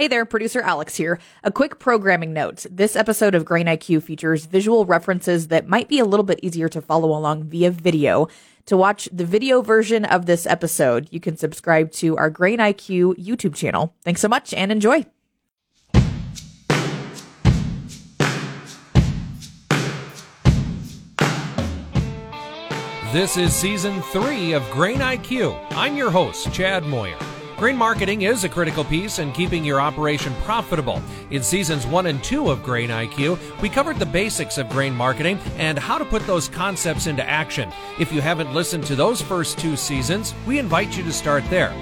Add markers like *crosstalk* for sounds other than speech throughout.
Hey there, producer Alex here. A quick programming note. This episode of Grain IQ features visual references that might be a little bit easier to follow along via video. To watch the video version of this episode, you can subscribe to our Grain IQ YouTube channel. Thanks so much and enjoy. This is season three of Grain IQ. I'm your host, Chad Moyer. Grain marketing is a critical piece in keeping your operation profitable. In seasons one and two of Grain IQ, we covered the basics of grain marketing and how to put those concepts into action. If you haven't listened to those first two seasons, we invite you to start there.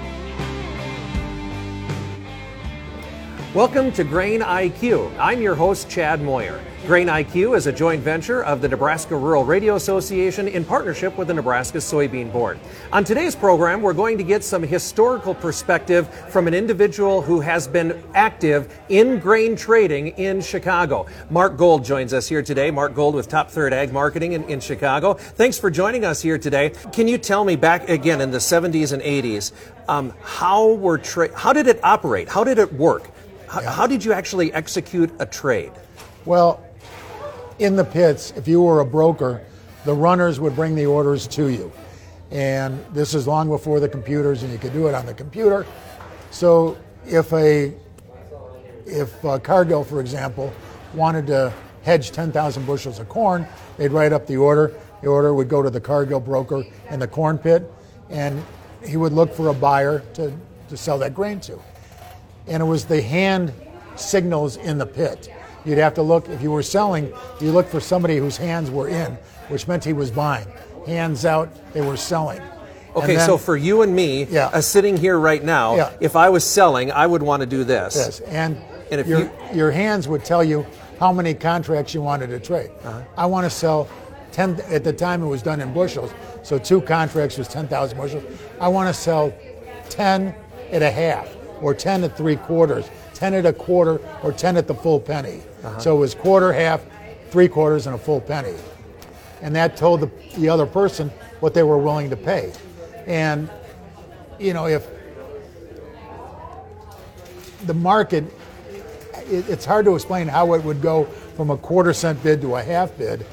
Welcome to Grain IQ. I'm your host, Chad Moyer. Grain IQ is a joint venture of the Nebraska Rural Radio Association in partnership with the Nebraska Soybean Board. On today's program, we're going to get some historical perspective from an individual who has been active in grain trading in Chicago. Mark Gold joins us here today. Mark Gold with Top Third Ag Marketing in, in Chicago. Thanks for joining us here today. Can you tell me back again in the 70s and 80s, um, how were tra- how did it operate? How did it work? How, how did you actually execute a trade? Well, in the pits, if you were a broker, the runners would bring the orders to you. And this is long before the computers, and you could do it on the computer. So if a if uh, Cargill, for example, wanted to hedge 10,000 bushels of corn, they'd write up the order. The order would go to the Cargill broker in the corn pit, and he would look for a buyer to, to sell that grain to. And it was the hand signals in the pit. You'd have to look, if you were selling, you look for somebody whose hands were in, which meant he was buying. Hands out, they were selling. Okay, then, so for you and me, Yeah. uh, sitting here right now, Yeah. if I was selling, I would want to do this. Yes, and, And if your, you- your hands would tell you how many contracts you wanted to trade. Uh-huh. I want to sell 10, at the time it was done in bushels, so two contracts was 10,000 bushels. I want to sell 10 at a half, or 10 at three quarters, 10 at a quarter, or 10 at the full penny. Uh-huh. So it was quarter, half, three quarters, and a full penny. And that told the, the other person what they were willing to pay. And, you know, if the market, it, it's hard to explain how it would go from a quarter cent bid to a half bid,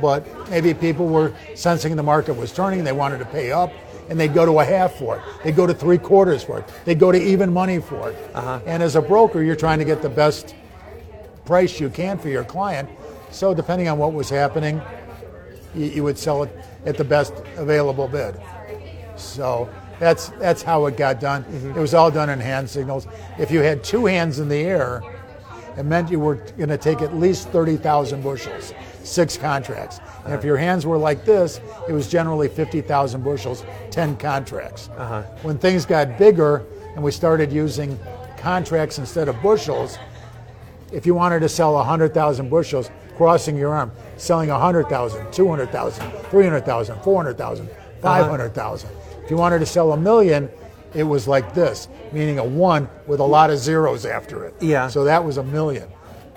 but maybe people were sensing the market was turning, they wanted to pay up, and they'd go to a half for it. They'd go to three quarters for it. They'd go to even money for it. Uh-huh. And as a broker, you're trying to get the best price you can for your client. So depending on what was happening, you, you would sell it at the best available bid. So that's that's how it got done. Mm-hmm. It was all done in hand signals. If you had two hands in the air, it meant you were going to take at least 30,000 bushels, six contracts. And if your hands were like this, it was generally 50,000 bushels, 10 contracts. Uh-huh. When things got bigger and we started using contracts instead of bushels, if you wanted to sell 100,000 bushels, crossing your arm, selling 100,000, 200,000, 300,000, 400,000, uh-huh. 500,000. If you wanted to sell a million, it was like this, meaning a one with a lot of zeros after it. Yeah. So that was a million.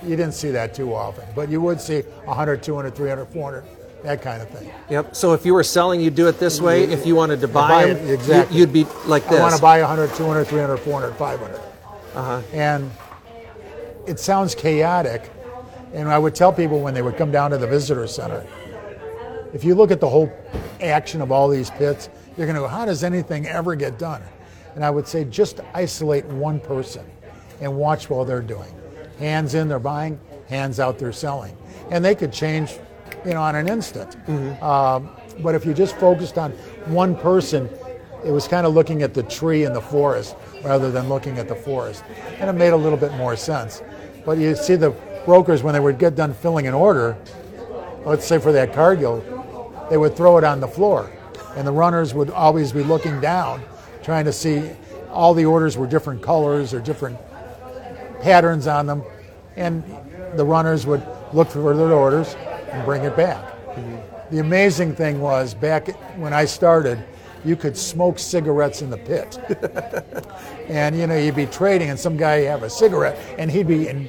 You didn't see that too often, but you would see 100, 200, 300, 400, that kind of thing. Yep. So if you were selling, you'd do it this way. If you wanted to buy, buy them, exactly. you, would be like this. I want to buy 100, 200, 300, 400, 500. Uh-huh. And it sounds chaotic. And I would tell people when they would come down to the visitor center, if you look at the whole action of all these pits, you're going to go, how does anything ever get done? And I would say just isolate one person and watch while they're doing. Hands in, they're buying, hands out, they're selling. And they could change, you know, on an instant. Um, but if you just focused on one person, it was kind of looking at the tree in the forest rather than looking at the forest. And it made a little bit more sense. But you see the brokers, when they would get done filling an order, let's say for that Cargill, they would throw it on the floor. And the runners would always be looking down, trying to see all the orders were different colors or different patterns on them. And the runners would look for their orders and bring it back. The amazing thing was back when I started, you could smoke cigarettes in the pit. *laughs* and you know, you'd be trading and some guy have a cigarette and he'd be in,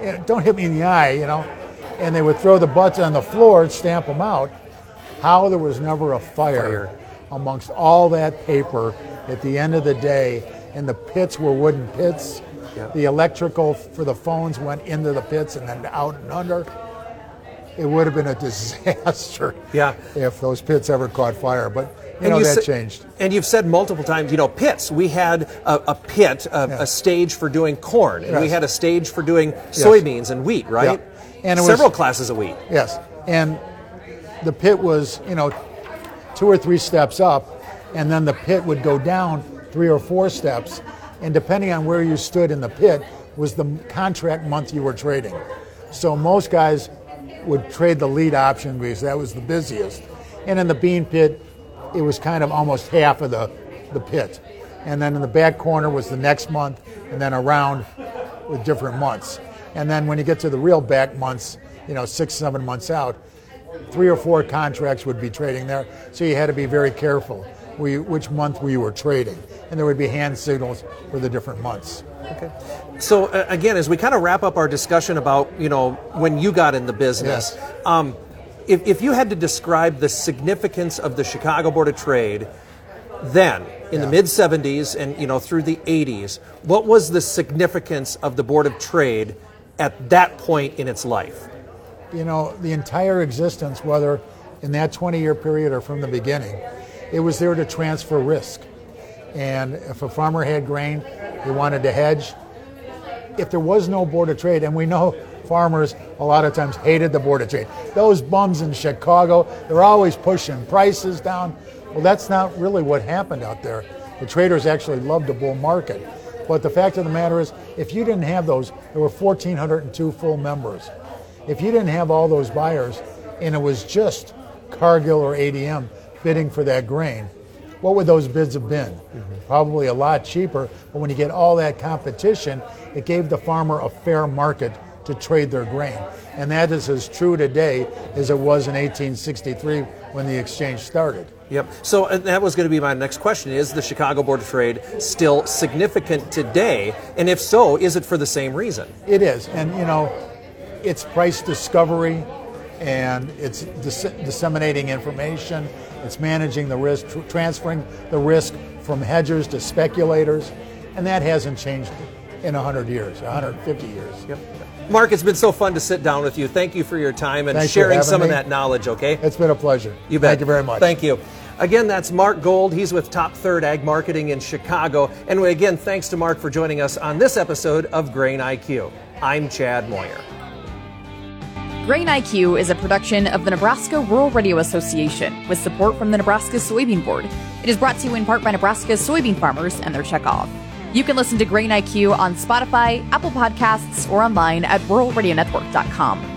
you know, don't hit me in the eye, you know. And they would throw the butts on the floor and stamp them out. How there was never a fire, Fire. amongst all that paper at the end of the day, and the pits were wooden pits. Yeah. the electrical for the phones went into the pits and then out and under. It would have been a *laughs* disaster Yeah. if those pits ever caught fire. But you And know you that sa- changed. And you've said multiple times, you know, pits. We had a, a pit, a, Yeah. a stage for doing corn, and we had a stage for doing soybeans and wheat, right? Yeah. And it was- several classes of wheat. Yes, and the pit was, you know, two or three steps up, and then the pit would go down three or four steps, and depending on where you stood in the pit was the contract month you were trading. So most guys would trade the lead option because that was the busiest, and in the bean pit, it was kind of almost half of the the pit, and then in the back corner was the next month, and then around with different months. And then when you get to the real back months, you know, six, seven months out, three or four contracts would be trading there. So you had to be very careful we, which month we were trading. And there would be hand signals for the different months. Okay. So uh, again, as we kind of wrap up our discussion about you know when you got in the business, Yes. um, if, if you had to describe the significance of the Chicago Board of Trade then in the mid 70s and you know through the 80s, what was the significance of the Board of Trade at that point in its life? you know, the entire existence, whether in that 20 year period or from the beginning, it was there to transfer risk. And if a farmer had grain, he wanted to hedge. If there was no Board of Trade, and we know farmers a lot of times hated the Board of Trade, those bums in Chicago, they're always pushing prices down. Well, that's not really what happened out there. The traders actually loved a bull market. But the fact of the matter is, if you didn't have those, there were 1,402 full members. If you didn't have all those buyers and it was just Cargill or ADM bidding for that grain, what would those bids have been? Probably a lot cheaper, but when you get all that competition, it gave the farmer a fair market to trade their grain. And that is as true today as it was in 1863 when the exchange started. Yep. So that was going to be my next question: Is the Chicago Board of Trade still significant today? And if so, is it for the same reason? It is, and you know, it's price discovery, and it's dis- disseminating information. It's managing the risk, tr- transferring the risk from hedgers to speculators, and that hasn't changed in 100 years, 150 years. Yep. Mark, it's been so fun to sit down with you. Thank you for your time and Thanks sharing some of that knowledge. Okay. It's been a pleasure. You bet. Thank you very much. Thank you. Again, that's Mark Gold. He's with Top Third Ag Marketing in Chicago. And again, thanks to Mark for joining us on this episode of Grain IQ. I'm Chad Moyer. Grain IQ is a production of the Nebraska Rural Radio Association with support from the Nebraska Soybean Board. It is brought to you in part by Nebraska soybean farmers and their checkoff. You can listen to Grain IQ on Spotify, Apple Podcasts, or online at ruralradionetwork.com.